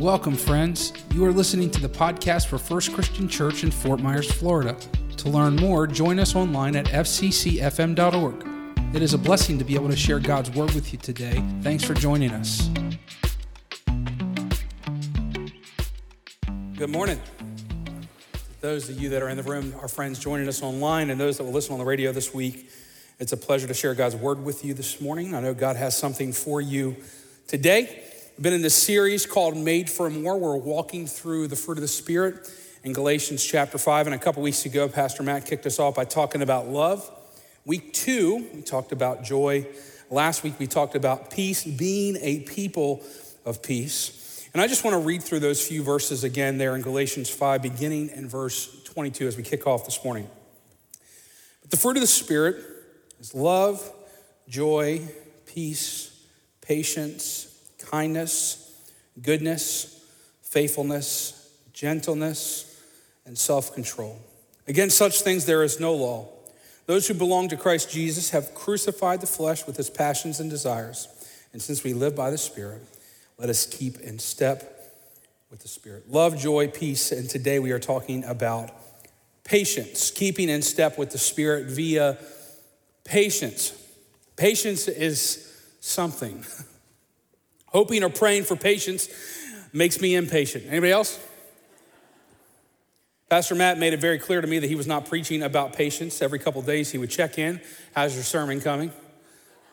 Welcome, friends. You are listening to the podcast for First Christian Church in Fort Myers, Florida. To learn more, join us online at fccfm.org. It is a blessing to be able to share God's Word with you today. Thanks for joining us. Good morning. Those of you that are in the room, our friends joining us online, and those that will listen on the radio this week, it's a pleasure to share God's Word with you this morning. I know God has something for you today. Been in this series called Made for More. We're walking through the fruit of the Spirit in Galatians chapter 5. And a couple weeks ago, Pastor Matt kicked us off by talking about love. Week two, we talked about joy. Last week, we talked about peace, being a people of peace. And I just want to read through those few verses again there in Galatians 5, beginning in verse 22 as we kick off this morning. But the fruit of the Spirit is love, joy, peace, patience kindness, goodness, faithfulness, gentleness, and self control. Against such things there is no law. Those who belong to Christ Jesus have crucified the flesh with its passions and desires. And since we live by the Spirit, let us keep in step with the Spirit. Love, joy, peace. And today we are talking about patience, keeping in step with the Spirit via patience. Patience is something. Hoping or praying for patience makes me impatient. Anybody else? Pastor Matt made it very clear to me that he was not preaching about patience. Every couple days he would check in. How's your sermon coming?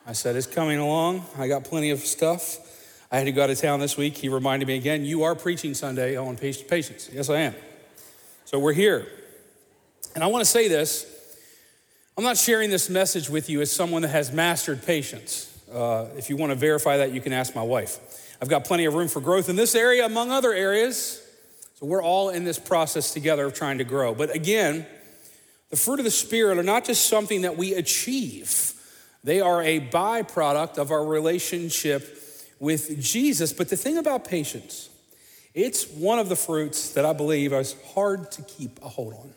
I said, It's coming along. I got plenty of stuff. I had to go out of town this week. He reminded me again, You are preaching Sunday on patience. Yes, I am. So we're here. And I want to say this I'm not sharing this message with you as someone that has mastered patience. Uh, if you want to verify that, you can ask my wife. I've got plenty of room for growth in this area, among other areas. So we're all in this process together of trying to grow. But again, the fruit of the Spirit are not just something that we achieve, they are a byproduct of our relationship with Jesus. But the thing about patience, it's one of the fruits that I believe is hard to keep a hold on.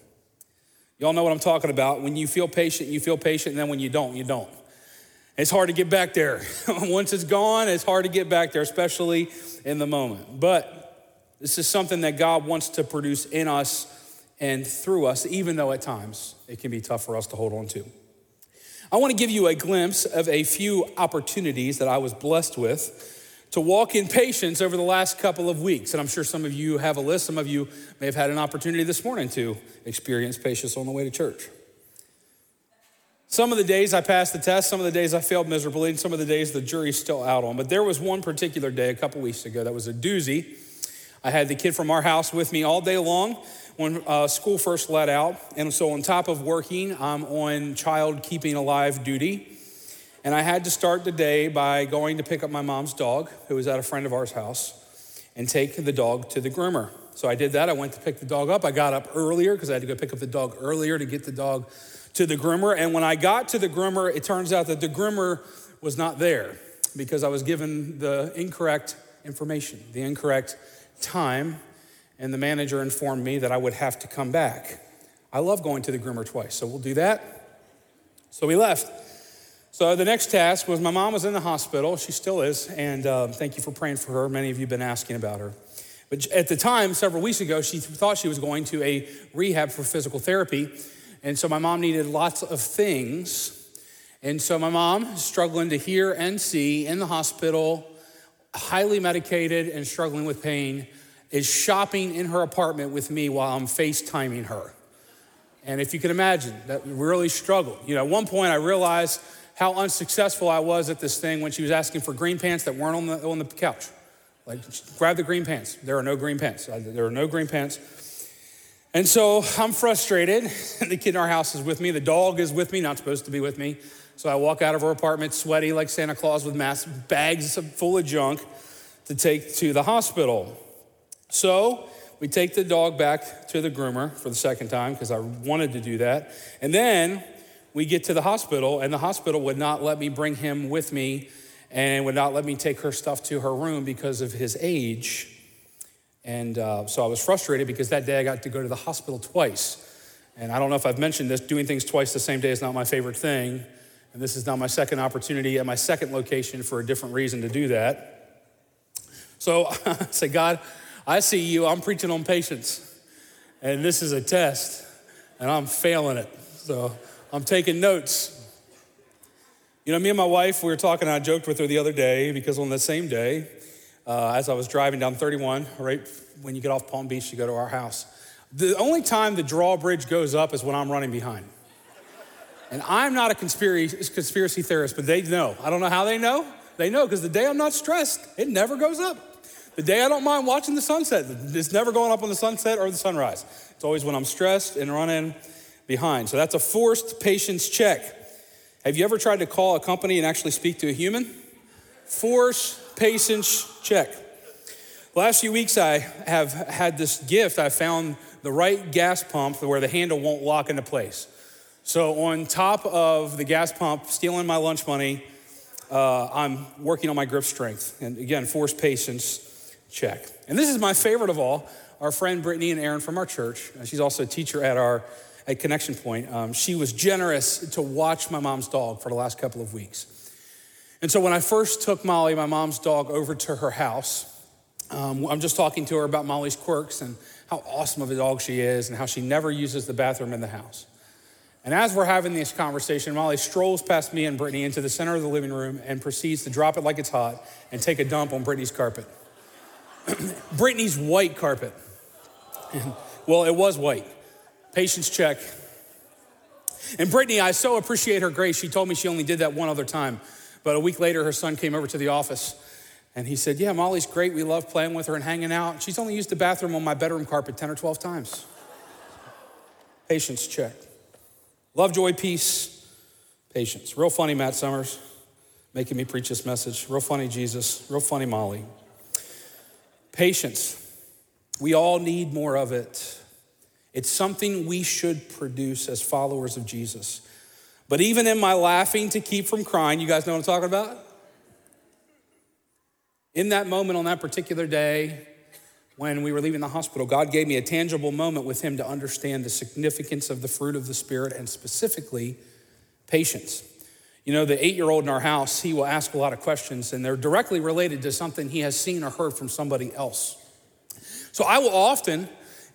Y'all know what I'm talking about. When you feel patient, you feel patient, and then when you don't, you don't. It's hard to get back there. Once it's gone, it's hard to get back there, especially in the moment. But this is something that God wants to produce in us and through us, even though at times it can be tough for us to hold on to. I want to give you a glimpse of a few opportunities that I was blessed with to walk in patience over the last couple of weeks. And I'm sure some of you have a list. Some of you may have had an opportunity this morning to experience patience on the way to church. Some of the days I passed the test, some of the days I failed miserably, and some of the days the jury's still out on. But there was one particular day a couple weeks ago that was a doozy. I had the kid from our house with me all day long when uh, school first let out. And so, on top of working, I'm on child keeping alive duty. And I had to start the day by going to pick up my mom's dog, who was at a friend of ours' house, and take the dog to the groomer. So I did that. I went to pick the dog up. I got up earlier because I had to go pick up the dog earlier to get the dog to the groomer. And when I got to the groomer, it turns out that the groomer was not there because I was given the incorrect information, the incorrect time, and the manager informed me that I would have to come back. I love going to the groomer twice, so we'll do that. So we left. So the next task was my mom was in the hospital. She still is, and uh, thank you for praying for her. Many of you have been asking about her. But at the time, several weeks ago, she thought she was going to a rehab for physical therapy. And so my mom needed lots of things. And so my mom, struggling to hear and see in the hospital, highly medicated and struggling with pain, is shopping in her apartment with me while I'm FaceTiming her. And if you can imagine, that really struggled. You know, at one point I realized how unsuccessful I was at this thing when she was asking for green pants that weren't on the, on the couch. Like, grab the green pants. There are no green pants. There are no green pants. And so I'm frustrated. the kid in our house is with me. The dog is with me, not supposed to be with me. So I walk out of her apartment sweaty like Santa Claus with bags full of junk to take to the hospital. So we take the dog back to the groomer for the second time because I wanted to do that. And then we get to the hospital, and the hospital would not let me bring him with me and would not let me take her stuff to her room because of his age. And uh, so I was frustrated because that day I got to go to the hospital twice. And I don't know if I've mentioned this, doing things twice the same day is not my favorite thing. And this is now my second opportunity at my second location for a different reason to do that. So I say, God, I see you. I'm preaching on patience. And this is a test, and I'm failing it. So I'm taking notes. You know, me and my wife, we were talking, I joked with her the other day because on the same day, uh, as I was driving down 31, right when you get off Palm Beach, you go to our house. The only time the drawbridge goes up is when I'm running behind. And I'm not a conspiracy, conspiracy theorist, but they know. I don't know how they know. They know because the day I'm not stressed, it never goes up. The day I don't mind watching the sunset, it's never going up on the sunset or the sunrise. It's always when I'm stressed and running behind. So that's a forced patience check. Have you ever tried to call a company and actually speak to a human? Force patience check. The last few weeks, I have had this gift. I found the right gas pump where the handle won't lock into place. So, on top of the gas pump stealing my lunch money, uh, I'm working on my grip strength. And again, force patience check. And this is my favorite of all our friend Brittany and Aaron from our church. She's also a teacher at our at Connection Point. Um, she was generous to watch my mom's dog for the last couple of weeks. And so when I first took Molly, my mom's dog, over to her house, um, I'm just talking to her about Molly's quirks and how awesome of a dog she is and how she never uses the bathroom in the house. And as we're having this conversation, Molly strolls past me and Brittany into the center of the living room and proceeds to drop it like it's hot and take a dump on Brittany's carpet. Brittany's white carpet. well, it was white. Patience check. And Brittany, I so appreciate her grace. She told me she only did that one other time. But a week later, her son came over to the office and he said, Yeah, Molly's great. We love playing with her and hanging out. She's only used the bathroom on my bedroom carpet 10 or 12 times. Patience check. Love, joy, peace, patience. Real funny, Matt Summers, making me preach this message. Real funny, Jesus. Real funny, Molly. Patience. We all need more of it. It's something we should produce as followers of Jesus. But even in my laughing to keep from crying, you guys know what I'm talking about? In that moment on that particular day, when we were leaving the hospital, God gave me a tangible moment with Him to understand the significance of the fruit of the Spirit and specifically patience. You know, the eight year old in our house, he will ask a lot of questions, and they're directly related to something he has seen or heard from somebody else. So I will often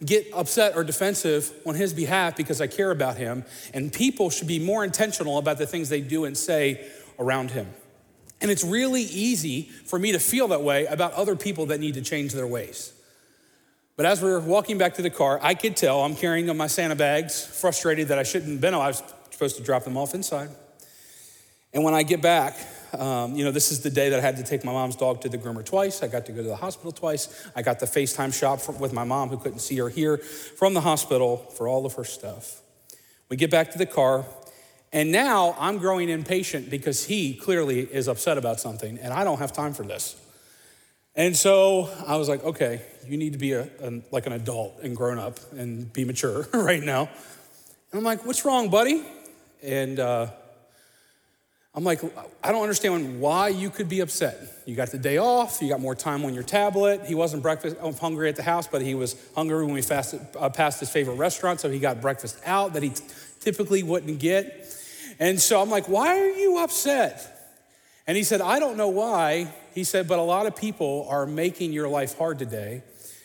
get upset or defensive on his behalf because I care about him, and people should be more intentional about the things they do and say around him. And it's really easy for me to feel that way about other people that need to change their ways. But as we are walking back to the car, I could tell I'm carrying my Santa bags, frustrated that I shouldn't have been. I was supposed to drop them off inside. And when I get back, um, you know, this is the day that I had to take my mom's dog to the groomer twice. I got to go to the hospital twice. I got the FaceTime shop with my mom, who couldn't see her here, from the hospital for all of her stuff. We get back to the car, and now I'm growing impatient because he clearly is upset about something, and I don't have time for this. And so I was like, okay, you need to be a, a, like an adult and grown up and be mature right now. And I'm like, what's wrong, buddy? And uh, I'm like, I don't understand why you could be upset. You got the day off, you got more time on your tablet. He wasn't breakfast uh, hungry at the house, but he was hungry when we fasted, uh, passed his favorite restaurant, so he got breakfast out that he t- typically wouldn't get. And so I'm like, why are you upset? And he said, I don't know why. He said, but a lot of people are making your life hard today.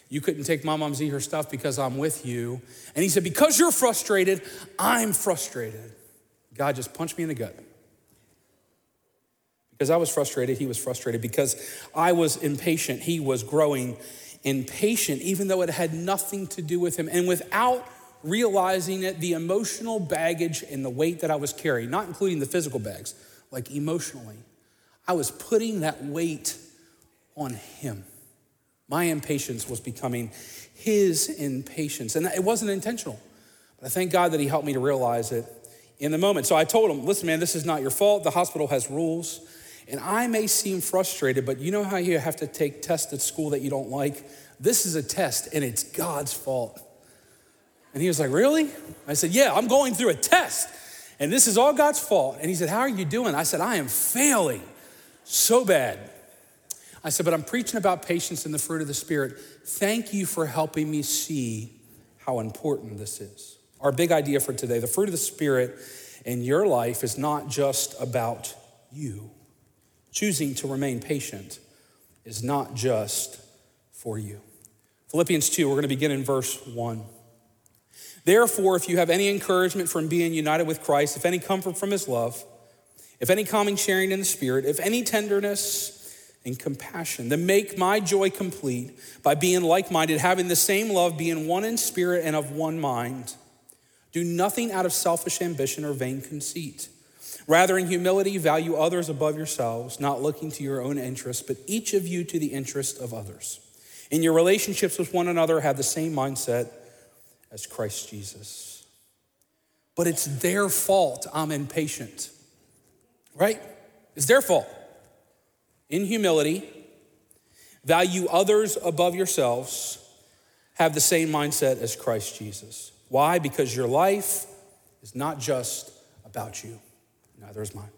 You couldn't take my mom's eat her stuff because I'm with you. And he said, Because you're frustrated, I'm frustrated. God just punched me in the gut. Because I was frustrated, he was frustrated. Because I was impatient, he was growing impatient, even though it had nothing to do with him. And without realizing it, the emotional baggage and the weight that I was carrying, not including the physical bags, like emotionally, I was putting that weight on him. My impatience was becoming his impatience. And it wasn't intentional. But I thank God that he helped me to realize it in the moment. So I told him, listen, man, this is not your fault. The hospital has rules. And I may seem frustrated, but you know how you have to take tests at school that you don't like? This is a test, and it's God's fault. And he was like, Really? I said, Yeah, I'm going through a test, and this is all God's fault. And he said, How are you doing? I said, I am failing so bad. I said, but I'm preaching about patience and the fruit of the Spirit. Thank you for helping me see how important this is. Our big idea for today the fruit of the Spirit in your life is not just about you. Choosing to remain patient is not just for you. Philippians 2, we're going to begin in verse 1. Therefore, if you have any encouragement from being united with Christ, if any comfort from his love, if any common sharing in the Spirit, if any tenderness and compassion, then make my joy complete by being like minded, having the same love, being one in spirit and of one mind. Do nothing out of selfish ambition or vain conceit. Rather, in humility, value others above yourselves, not looking to your own interests, but each of you to the interest of others. In your relationships with one another, have the same mindset as Christ Jesus. But it's their fault I'm impatient, right? It's their fault. In humility, value others above yourselves, have the same mindset as Christ Jesus. Why? Because your life is not just about you, neither is mine.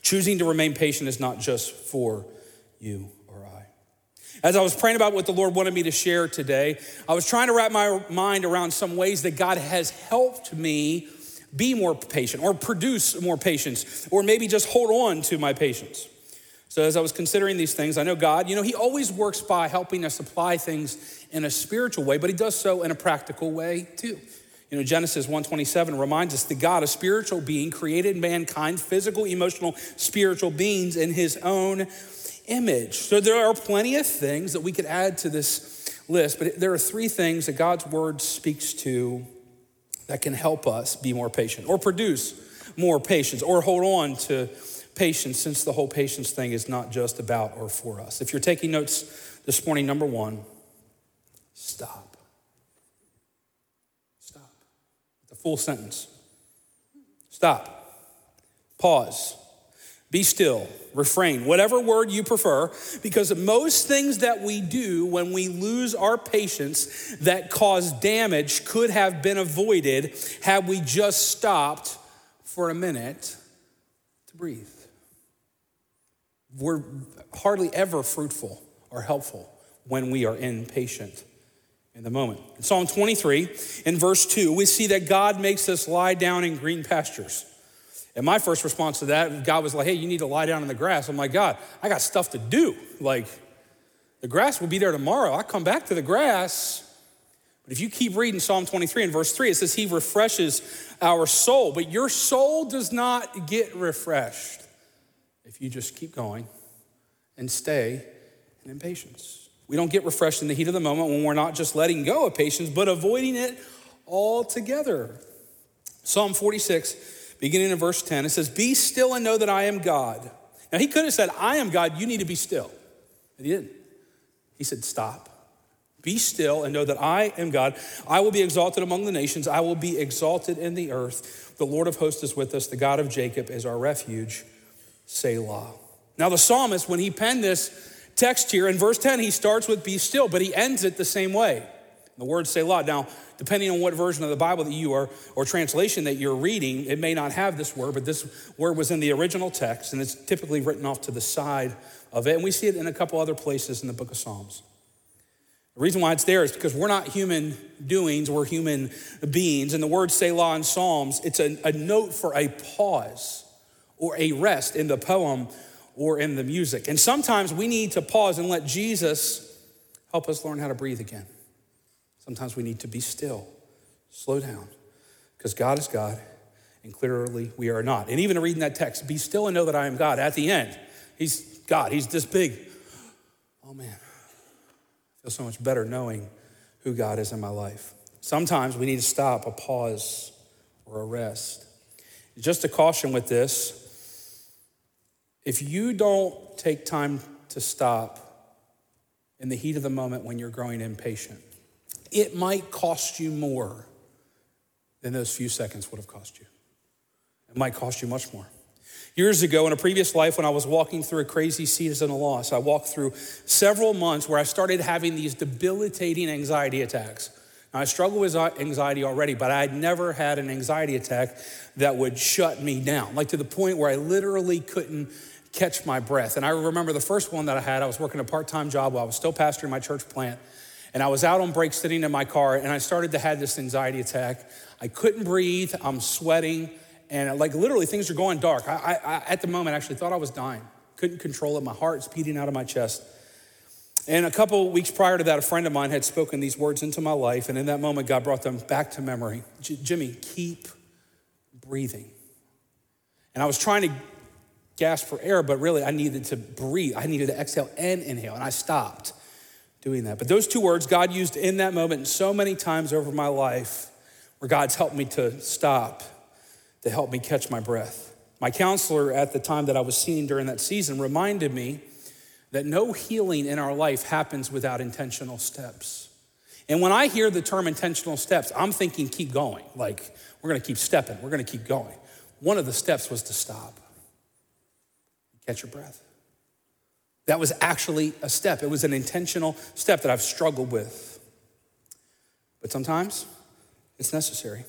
Choosing to remain patient is not just for you or I. As I was praying about what the Lord wanted me to share today, I was trying to wrap my mind around some ways that God has helped me be more patient or produce more patience or maybe just hold on to my patience. So, as I was considering these things, I know God, you know, He always works by helping us apply things in a spiritual way, but He does so in a practical way too. You know, Genesis 1:27 reminds us that God, a spiritual being, created mankind, physical, emotional, spiritual beings in his own image. So there are plenty of things that we could add to this list, but there are three things that God's word speaks to that can help us be more patient or produce more patience or hold on to patience since the whole patience thing is not just about or for us. If you're taking notes this morning, number one, stop. Full sentence. Stop. Pause. Be still. Refrain. Whatever word you prefer, because most things that we do when we lose our patience that cause damage could have been avoided had we just stopped for a minute to breathe. We're hardly ever fruitful or helpful when we are impatient in the moment. In Psalm 23, in verse 2, we see that God makes us lie down in green pastures. And my first response to that, God was like, hey, you need to lie down in the grass. I'm like, God, I got stuff to do. Like, the grass will be there tomorrow. I come back to the grass. But if you keep reading Psalm 23 and verse 3, it says, He refreshes our soul. But your soul does not get refreshed if you just keep going and stay in patience. We don't get refreshed in the heat of the moment when we're not just letting go of patience, but avoiding it altogether. Psalm 46, beginning in verse 10, it says, Be still and know that I am God. Now, he could have said, I am God, you need to be still. But he didn't. He said, Stop. Be still and know that I am God. I will be exalted among the nations. I will be exalted in the earth. The Lord of hosts is with us. The God of Jacob is our refuge. Selah. Now, the psalmist, when he penned this, text here. In verse 10, he starts with be still, but he ends it the same way. The word Selah. Now, depending on what version of the Bible that you are, or translation that you're reading, it may not have this word, but this word was in the original text, and it's typically written off to the side of it. And we see it in a couple other places in the book of Psalms. The reason why it's there is because we're not human doings, we're human beings. And the word Selah in Psalms, it's a, a note for a pause or a rest in the poem or in the music. And sometimes we need to pause and let Jesus help us learn how to breathe again. Sometimes we need to be still, slow down, because God is God and clearly we are not. And even reading that text, be still and know that I am God. At the end, He's God, He's this big. Oh man, I feel so much better knowing who God is in my life. Sometimes we need to stop, a pause, or a rest. Just a caution with this if you don't take time to stop in the heat of the moment when you're growing impatient, it might cost you more than those few seconds would have cost you. It might cost you much more. Years ago, in a previous life, when I was walking through a crazy season of loss, I walked through several months where I started having these debilitating anxiety attacks. Now, I struggle with anxiety already, but I had never had an anxiety attack that would shut me down, like to the point where I literally couldn't catch my breath. And I remember the first one that I had, I was working a part time job while I was still pastoring my church plant. And I was out on break sitting in my car, and I started to have this anxiety attack. I couldn't breathe, I'm sweating, and like literally things are going dark. I, I, I at the moment actually thought I was dying, couldn't control it. My heart's beating out of my chest. And a couple weeks prior to that, a friend of mine had spoken these words into my life, and in that moment, God brought them back to memory. Jimmy, keep breathing. And I was trying to gasp for air, but really I needed to breathe. I needed to exhale and inhale, and I stopped doing that. But those two words God used in that moment so many times over my life, where God's helped me to stop, to help me catch my breath. My counselor at the time that I was seeing during that season reminded me that no healing in our life happens without intentional steps. And when I hear the term intentional steps, I'm thinking keep going. Like, we're gonna keep stepping, we're gonna keep going. One of the steps was to stop, catch your breath. That was actually a step, it was an intentional step that I've struggled with. But sometimes it's necessary.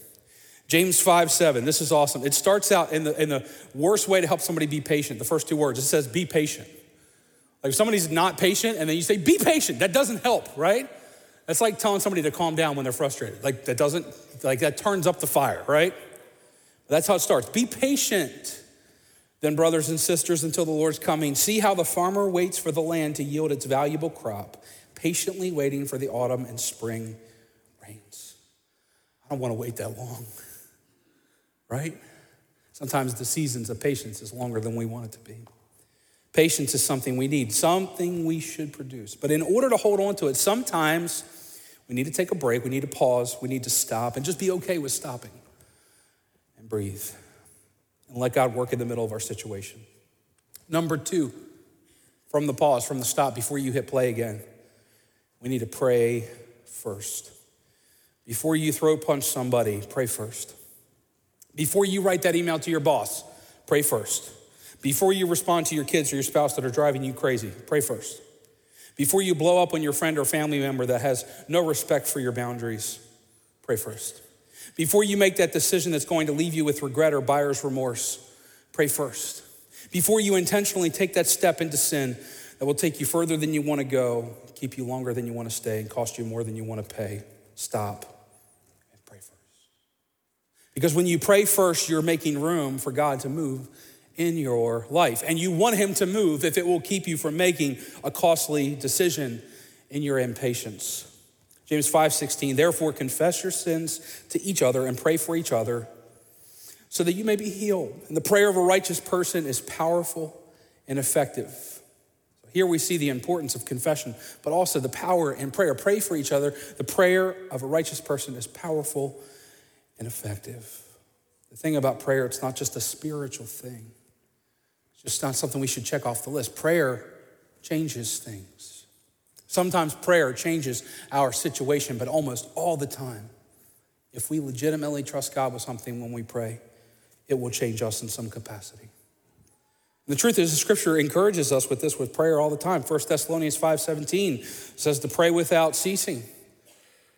James 5 7, this is awesome. It starts out in the, in the worst way to help somebody be patient. The first two words, it says, be patient. Like if somebody's not patient and then you say, be patient, that doesn't help, right? That's like telling somebody to calm down when they're frustrated. Like that doesn't, like that turns up the fire, right? That's how it starts. Be patient, then, brothers and sisters, until the Lord's coming. See how the farmer waits for the land to yield its valuable crop, patiently waiting for the autumn and spring rains. I don't want to wait that long, right? Sometimes the seasons of patience is longer than we want it to be. Patience is something we need, something we should produce. But in order to hold on to it, sometimes we need to take a break, we need to pause, we need to stop, and just be okay with stopping and breathe and let God work in the middle of our situation. Number two, from the pause, from the stop, before you hit play again, we need to pray first. Before you throw punch somebody, pray first. Before you write that email to your boss, pray first. Before you respond to your kids or your spouse that are driving you crazy, pray first. Before you blow up on your friend or family member that has no respect for your boundaries, pray first. Before you make that decision that's going to leave you with regret or buyer's remorse, pray first. Before you intentionally take that step into sin that will take you further than you want to go, keep you longer than you want to stay, and cost you more than you want to pay, stop and pray first. Because when you pray first, you're making room for God to move in your life. And you want Him to move if it will keep you from making a costly decision in your impatience. James 5:16 Therefore confess your sins to each other and pray for each other so that you may be healed. And the prayer of a righteous person is powerful and effective. So here we see the importance of confession, but also the power in prayer. Pray for each other. The prayer of a righteous person is powerful and effective. The thing about prayer, it's not just a spiritual thing It's just not something we should check off the list. Prayer changes things. Sometimes prayer changes our situation, but almost all the time, if we legitimately trust God with something when we pray, it will change us in some capacity. And the truth is, the scripture encourages us with this with prayer all the time. 1 Thessalonians 5:17 says to pray without ceasing.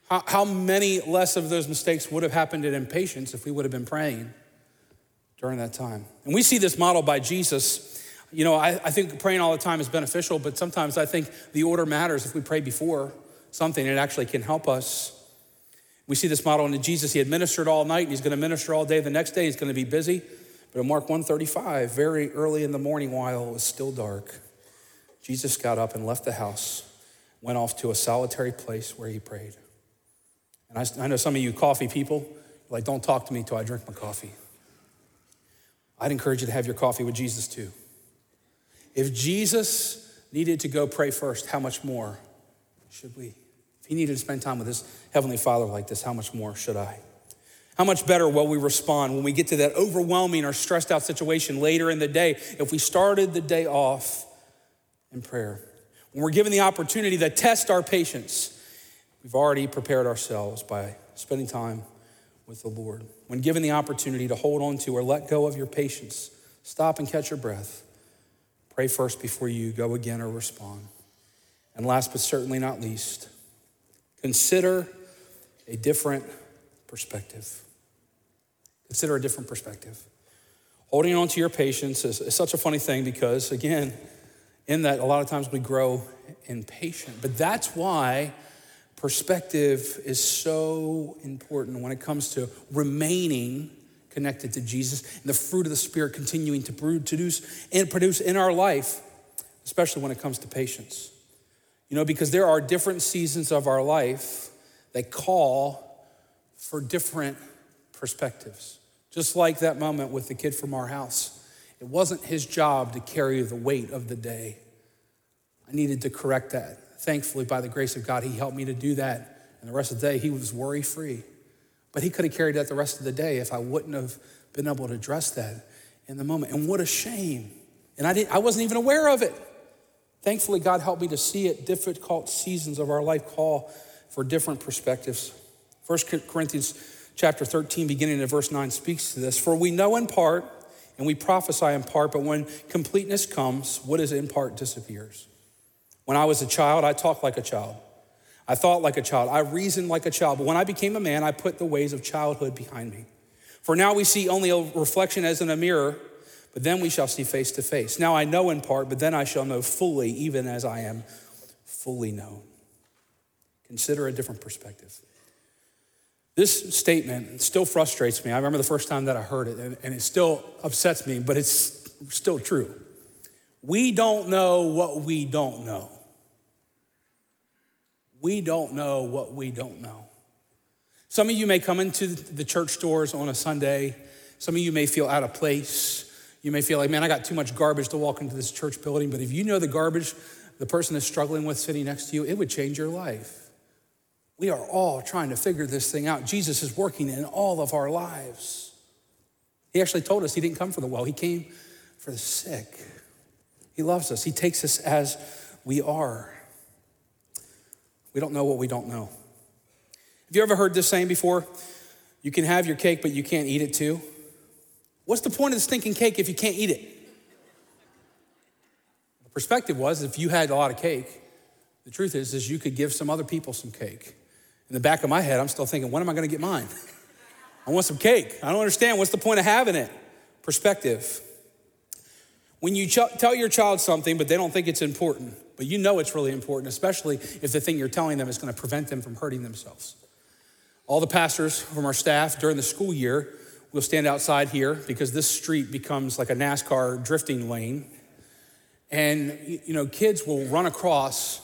How, how many less of those mistakes would have happened in impatience if we would have been praying? during that time. And we see this model by Jesus. You know, I, I think praying all the time is beneficial, but sometimes I think the order matters. If we pray before something, it actually can help us. We see this model in Jesus. He administered all night and he's going to minister all day. The next day he's going to be busy. But in Mark 135, very early in the morning while it was still dark, Jesus got up and left the house, went off to a solitary place where he prayed. And I, I know some of you coffee people, like, don't talk to me till I drink my coffee. I'd encourage you to have your coffee with Jesus too. If Jesus needed to go pray first, how much more should we? If he needed to spend time with his Heavenly Father like this, how much more should I? How much better will we respond when we get to that overwhelming or stressed out situation later in the day if we started the day off in prayer? When we're given the opportunity to test our patience, we've already prepared ourselves by spending time with the Lord. When given the opportunity to hold on to or let go of your patience, stop and catch your breath. Pray first before you go again or respond. And last but certainly not least, consider a different perspective. Consider a different perspective. Holding on to your patience is, is such a funny thing because, again, in that a lot of times we grow impatient. But that's why perspective is so important when it comes to remaining connected to Jesus and the fruit of the Spirit continuing to produce and produce in our life, especially when it comes to patience. You know, because there are different seasons of our life that call for different perspectives. Just like that moment with the kid from our house. It wasn't his job to carry the weight of the day. I needed to correct that. Thankfully, by the grace of God, he helped me to do that. And the rest of the day, he was worry free. But he could have carried that the rest of the day if I wouldn't have been able to address that in the moment. And what a shame. And I, didn't, I wasn't even aware of it. Thankfully, God helped me to see it. Difficult seasons of our life call for different perspectives. 1 Corinthians chapter 13, beginning at verse 9, speaks to this. For we know in part and we prophesy in part, but when completeness comes, what is in part disappears. When I was a child, I talked like a child. I thought like a child. I reasoned like a child. But when I became a man, I put the ways of childhood behind me. For now we see only a reflection as in a mirror but then we shall see face to face. Now I know in part, but then I shall know fully, even as I am fully known. Consider a different perspective. This statement still frustrates me. I remember the first time that I heard it, and, it still upsets me, but it's still true. We don't know what we don't know. We don't know what we don't know. Some of you may come into the church doors on a Sunday. Some of you may feel out of place. You may feel like, man, I got too much garbage to walk into this church building, but if you know the garbage the person is struggling with sitting next to you, it would change your life. We are all trying to figure this thing out. Jesus is working in all of our lives. He actually told us he didn't come for the well, he came for the sick. He loves us, he takes us as we are. We don't know what we don't know. Have you ever heard this saying before? You can have your cake, but you can't eat it too. What's the point of the stinking cake if you can't eat it? The perspective was if you had a lot of cake, the truth is, is you could give some other people some cake. In the back of my head, I'm still thinking, when am I going to get mine? I want some cake. I don't understand. What's the point of having it? Perspective. When you ch- tell your child something, but they don't think it's important, but you know it's really important, especially if the thing you're telling them is going to prevent them from hurting themselves. All the pastors from our staff during the school year We'll stand outside here because this street becomes like a NASCAR drifting lane. And, you know, kids will run across,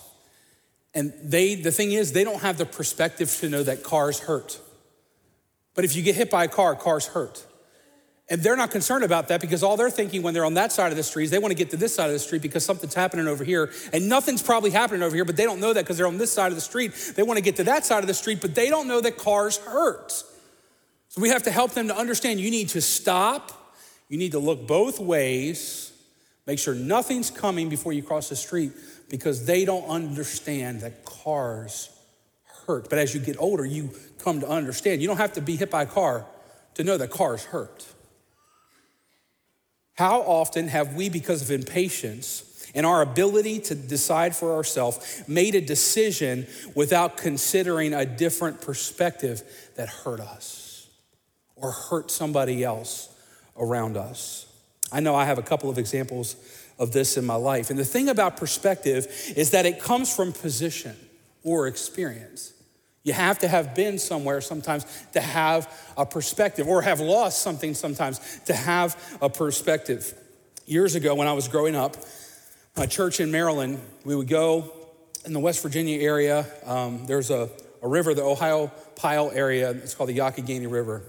and they, the thing is, they don't have the perspective to know that cars hurt. But if you get hit by a car, cars hurt. And they're not concerned about that because all they're thinking when they're on that side of the street is they want to get to this side of the street because something's happening over here. And nothing's probably happening over here, but they don't know that because they're on this side of the street. They want to get to that side of the street, but they don't know that cars hurt. So we have to help them to understand you need to stop, you need to look both ways, make sure nothing's coming before you cross the street because they don't understand that cars hurt. But as you get older, you come to understand. You don't have to be hit by a car to know that cars hurt. How often have we, because of impatience and our ability to decide for ourselves, made a decision without considering a different perspective that hurt us? or hurt somebody else around us. I know I have a couple of examples of this in my life. And the thing about perspective is that it comes from position or experience. You have to have been somewhere sometimes to have a perspective, or have lost something sometimes to have a perspective. Years ago, when I was growing up, my church in Maryland, we would go in the West Virginia area. Um, there's a, a river, the Ohio Pile area, it's called the Youghiogheny River.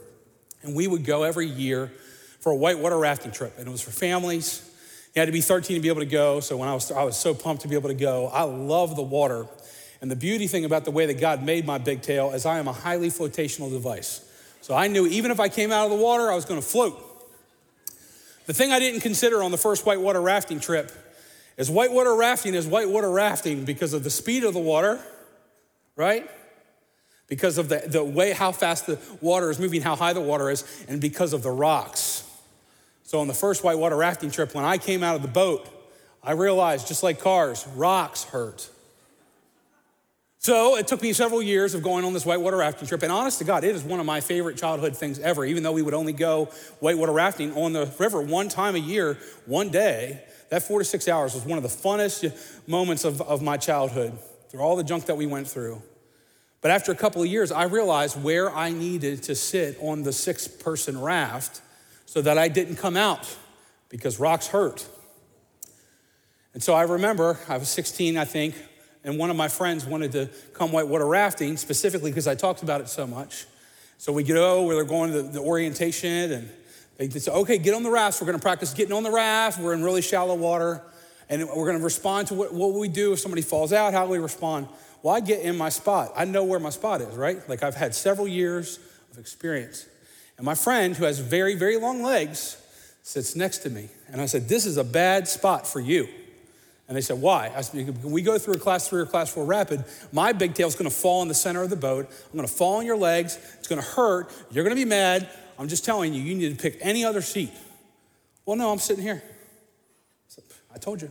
And we would go every year for a whitewater rafting trip. And it was for families. You had to be 13 to be able to go. So when I was, I was so pumped to be able to go. I love the water. And the beauty thing about the way that God made my big tail is I am a highly flotational device. So I knew even if I came out of the water, I was going to float. The thing I didn't consider on the first whitewater rafting trip is whitewater rafting is whitewater rafting because of the speed of the water, right? because of the, the way how fast the water is moving, how high the water is, and because of the rocks. So, on the first whitewater rafting trip, when I came out of the boat, I realized just like cars, rocks hurt. So it took me several years of going on this whitewater rafting trip. And honest to God, it is one of my favorite childhood things ever, even though we would only go whitewater rafting on the river one time a year, one day. That four to six hours was one of the funnest moments of, of my childhood through all the junk that we went through. But after a couple of years, I realized where I needed to sit on the six person raft so that I didn't come out because rocks hurt. And so I remember, I was 16, I think, and one of my friends wanted to come whitewater rafting specifically because I talked about it so much. So we go where they're going to the, the orientation, and they say, okay, get on the raft. We're going to practice getting on the raft. We're in really shallow water, and we're going to respond to what, what we do if somebody falls out. How do we respond? Well, I get in my spot. I know where my spot is, right? Like I've had several years of experience. And my friend, who has very, very long legs, sits next to me. And I said, This is a bad spot for you. And they said, Why? I said, we go through a class three or class four rapid, my big tail is going to fall in the center of the boat. I'm going to fall on your legs. It's going to hurt. You're going to be mad. I'm just telling you, you need to pick any other seat. Well, no, I'm sitting here. I told you.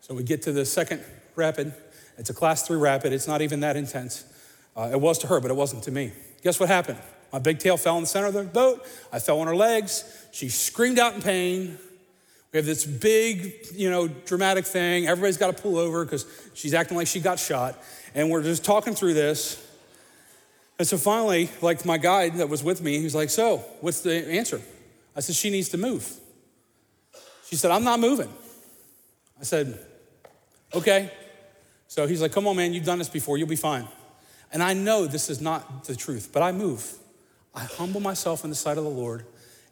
So we get to the second rapid. It's a class three rapid. It's not even that intense. Uh, it was to her, but it wasn't to me. Guess what happened? My big tail fell in the center of the boat. I fell on her legs. She screamed out in pain. We have this big, you know, dramatic thing. Everybody's got to pull over because she's acting like she got shot. And we're just talking through this. And so finally, like my guide that was with me, he's like, So, what's the answer? I said, She needs to move. She said, I'm not moving. I said, Okay. So he's like, Come on, man, you've done this before, you'll be fine. And I know this is not the truth, but I move. I humble myself in the sight of the Lord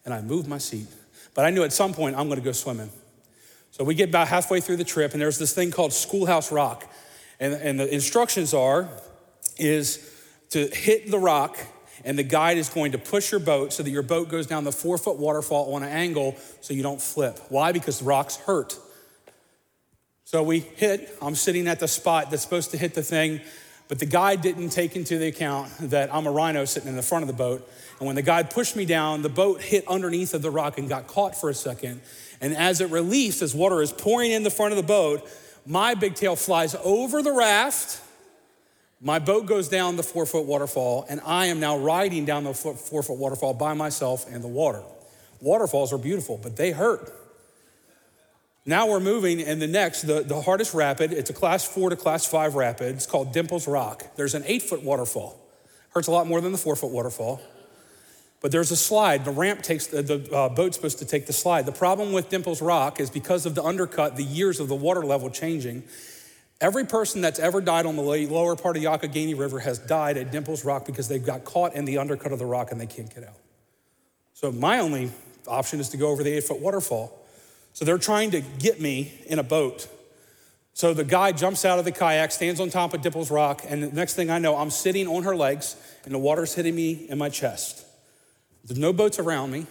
and I move my seat. But I knew at some point I'm going to go swimming. So we get about halfway through the trip, and there's this thing called Schoolhouse Rock. And, and the instructions are is to hit the rock, and the guide is going to push your boat so that your boat goes down the four foot waterfall on an angle so you don't flip. Why? Because the rocks hurt. So we hit, I'm sitting at the spot that's supposed to hit the thing. But the guide didn't take into the account that I'm a rhino sitting in the front of the boat. And when the guide pushed me down, the boat hit underneath of the rock and got caught for a second. And as it released, as water is pouring in the front of the boat, my big tail flies over the raft. My boat goes down the four foot waterfall, and I am now riding down the four foot waterfall by myself in the water. Waterfalls are beautiful, but they hurt. Now we're moving, and the next, the, the hardest rapid, it's a class four to class five rapid. It's called Dimples Rock. There's an eight foot waterfall. Hurts a lot more than the four foot waterfall. But there's a slide. The ramp takes, the, the uh, boat's supposed to take the slide. The problem with Dimples Rock is because of the undercut, the years of the water level changing, every person that's ever died on the lower part of the Youghiogheny River has died at Dimples Rock because they've got caught in the undercut of the rock and they can't get out. So my only option is to go over the eight foot waterfall. So they're trying to get me in a boat. So the guy jumps out of the kayak, stands on top of Dimples Rock, and the next thing I know, I'm sitting on her legs, and the water's hitting me in my chest. There's no boats around me,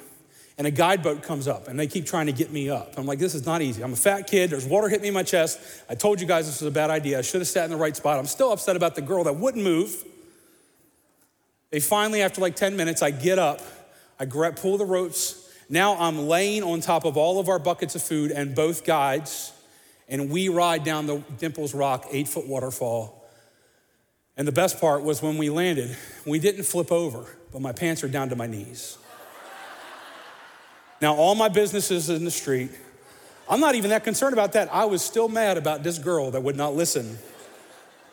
and a guide boat comes up, and they keep trying to get me up. I'm like, this is not easy. I'm a fat kid. There's water hitting me in my chest. I told you guys this was a bad idea. I should have sat in the right spot. I'm still upset about the girl that wouldn't move. They finally, after like 10 minutes, I get up, I grab, pull the ropes now I'm laying on top of all of our buckets of food and both guides, and we ride down the Dimples Rock eight foot waterfall. And the best part was when we landed, we didn't flip over, but my pants are down to my knees. now, all my businesses in the street, I'm not even that concerned about that. I was still mad about this girl that would not listen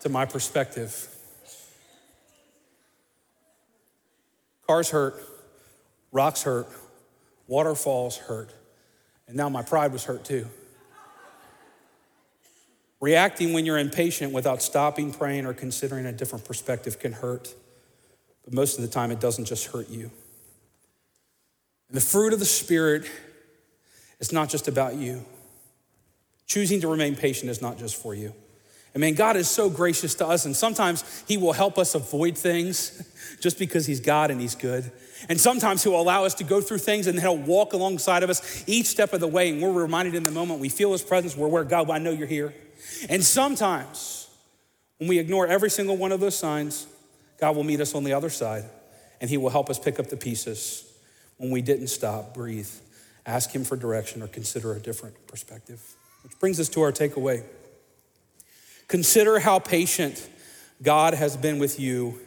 to my perspective. Cars hurt, rocks hurt, Waterfalls hurt. And now my pride was hurt too. Reacting when you're impatient without stopping, praying, or considering a different perspective can hurt. But most of the time, it doesn't just hurt you. And the fruit of the Spirit is not just about you. Choosing to remain patient is not just for you. I mean, God is so gracious to us, and sometimes He will help us avoid things just because He's God and He's good. And sometimes He'll allow us to go through things and He'll walk alongside of us each step of the way. And we're reminded in the moment we feel His presence, we're where God, I know you're here. And sometimes when we ignore every single one of those signs, God will meet us on the other side and He will help us pick up the pieces when we didn't stop, breathe, ask Him for direction, or consider a different perspective. Which brings us to our takeaway. Consider how patient God has been with you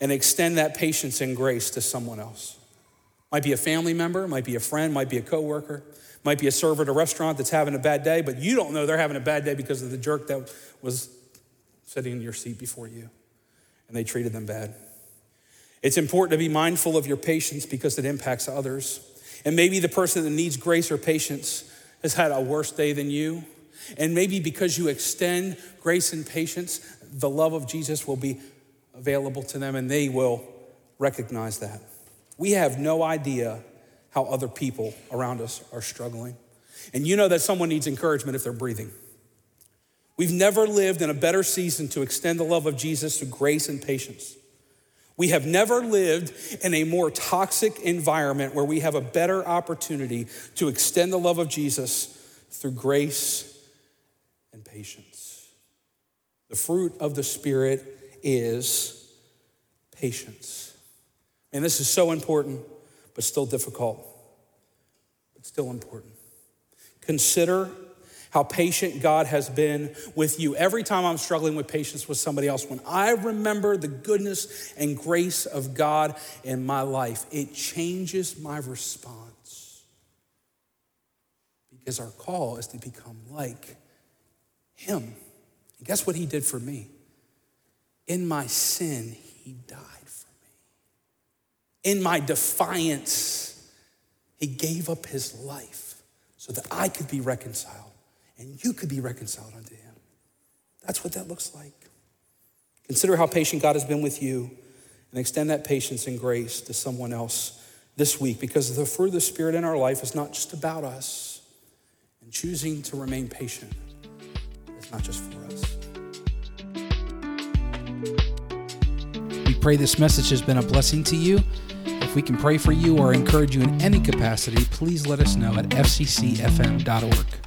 and extend that patience and grace to someone else. Might be a family member, might be a friend, might be a coworker, might be a server at a restaurant that's having a bad day, but you don't know they're having a bad day because of the jerk that was sitting in your seat before you and they treated them bad. It's important to be mindful of your patience because it impacts others. And maybe the person that needs grace or patience has had a worse day than you. And maybe because you extend grace and patience, the love of Jesus will be available to them and they will recognize that. We have no idea how other people around us are struggling. And you know that someone needs encouragement if they're breathing. We've never lived in a better season to extend the love of Jesus through grace and patience. We have never lived in a more toxic environment where we have a better opportunity to extend the love of Jesus through grace and patience. The fruit of the Spirit is patience. And this is so important, but still difficult, but still important. Consider how patient God has been with you. Every time I'm struggling with patience with somebody else, when I remember the goodness and grace of God in my life, it changes my response. Because our call is to become like Him. And guess what He did for me? In my sin, He died for me. In my defiance, He gave up His life so that I could be reconciled and you could be reconciled unto him. That's what that looks like. Consider how patient God has been with you and extend that patience and grace to someone else this week because the fruit of the Spirit in our life is not just about us. And choosing to remain patient is not just for us. We pray this message has been a blessing to you. If we can pray for you or encourage you in any capacity, please let us know at fccfm.org.